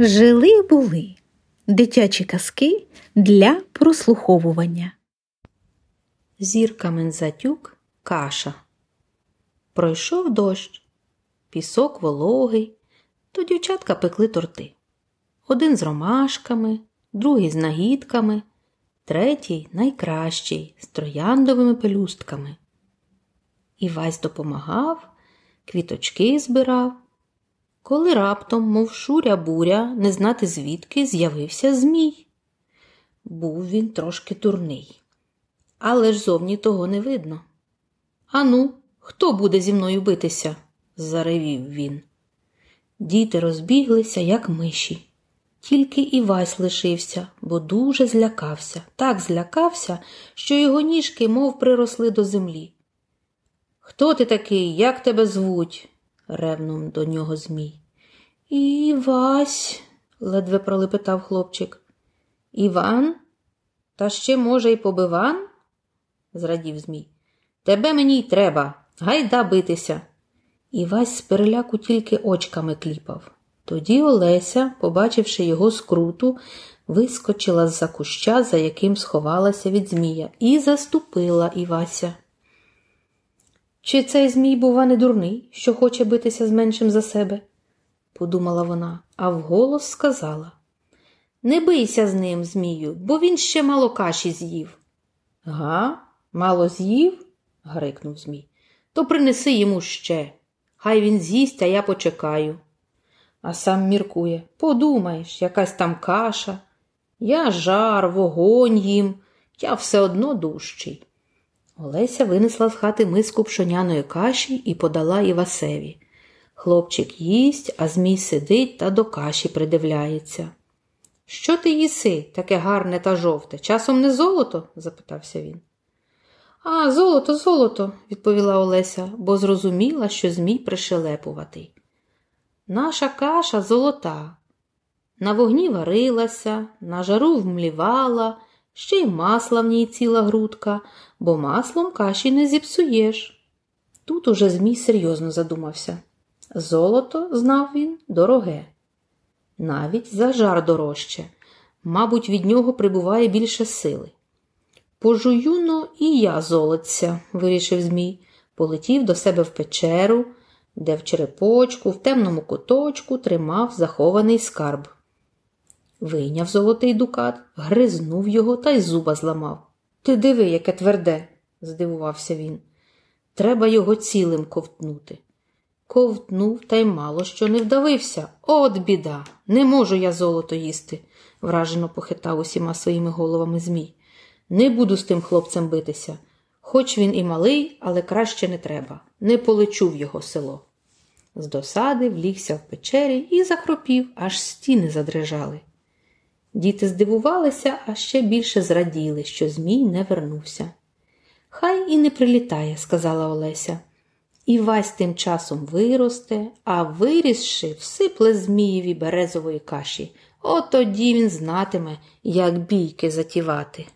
Жили були дитячі казки для прослуховування. Зірка Мензатюк каша. Пройшов дощ, пісок вологий, то дівчатка пекли торти. Один з ромашками, другий з нагідками, третій найкращий з трояндовими пелюстками. Івась допомагав, квіточки збирав. Коли раптом, мов шуря буря, не знати звідки, з'явився Змій. Був він трошки турний, але ж зовні того не видно. Ану, хто буде зі мною битися? заревів він. Діти розбіглися, як миші. Тільки Івась лишився, бо дуже злякався, так злякався, що його ніжки мов приросли до землі. Хто ти такий? Як тебе звуть? ревнув до нього Змій. Івась, ледве пролепетав хлопчик. Іван? Та ще, може, й побиван? зрадів Змій. Тебе мені й треба, гайда битися. Івась з переляку тільки очками кліпав. Тоді Олеся, побачивши його скруту, вискочила з-за куща, за яким сховалася від Змія, і заступила Івася. Чи цей Змій, бува, не дурний, що хоче битися з меншим за себе? Подумала вона, а вголос сказала. Не бийся з ним, Змію, бо він ще мало каші з'їв. Га, мало з'їв? грикнув Змій. То принеси йому ще. Хай він з'їсть, а я почекаю. А сам міркує подумаєш, якась там каша. Я жар, вогонь їм, я все одно дужчий. Олеся винесла з хати миску пшоняної каші і подала Івасеві. Хлопчик їсть, а Змій сидить та до каші придивляється. Що ти їси, таке гарне та жовте? Часом не золото? запитався він. А, золото, золото, відповіла Олеся, бо зрозуміла, що Змій пришелепуватий. Наша каша золота. На вогні варилася, на жару вмлівала, ще й масла в ній ціла грудка, бо маслом каші не зіпсуєш. Тут уже Змій серйозно задумався. Золото, знав він, дороге. Навіть за жар дорожче. Мабуть, від нього прибуває більше сили. Пожуюно і я золотця, вирішив Змій, полетів до себе в печеру, де в черепочку, в темному куточку тримав захований скарб. Вийняв золотий дукат, гризнув його та й зуба зламав. Ти диви, яке тверде, здивувався він. Треба його цілим ковтнути. Ковтнув та й мало що не вдавився. От біда! Не можу я золото їсти, вражено похитав усіма своїми головами Змій. Не буду з тим хлопцем битися. Хоч він і малий, але краще не треба. Не полечу в його село. З досади влігся в печері і захропів, аж стіни задрижали. Діти здивувалися, а ще більше зраділи, що Змій не вернувся. Хай і не прилітає, сказала Олеся. І Вась тим часом виросте, а вирісши, всипле Змієві березової каші. От тоді він знатиме, як бійки затівати.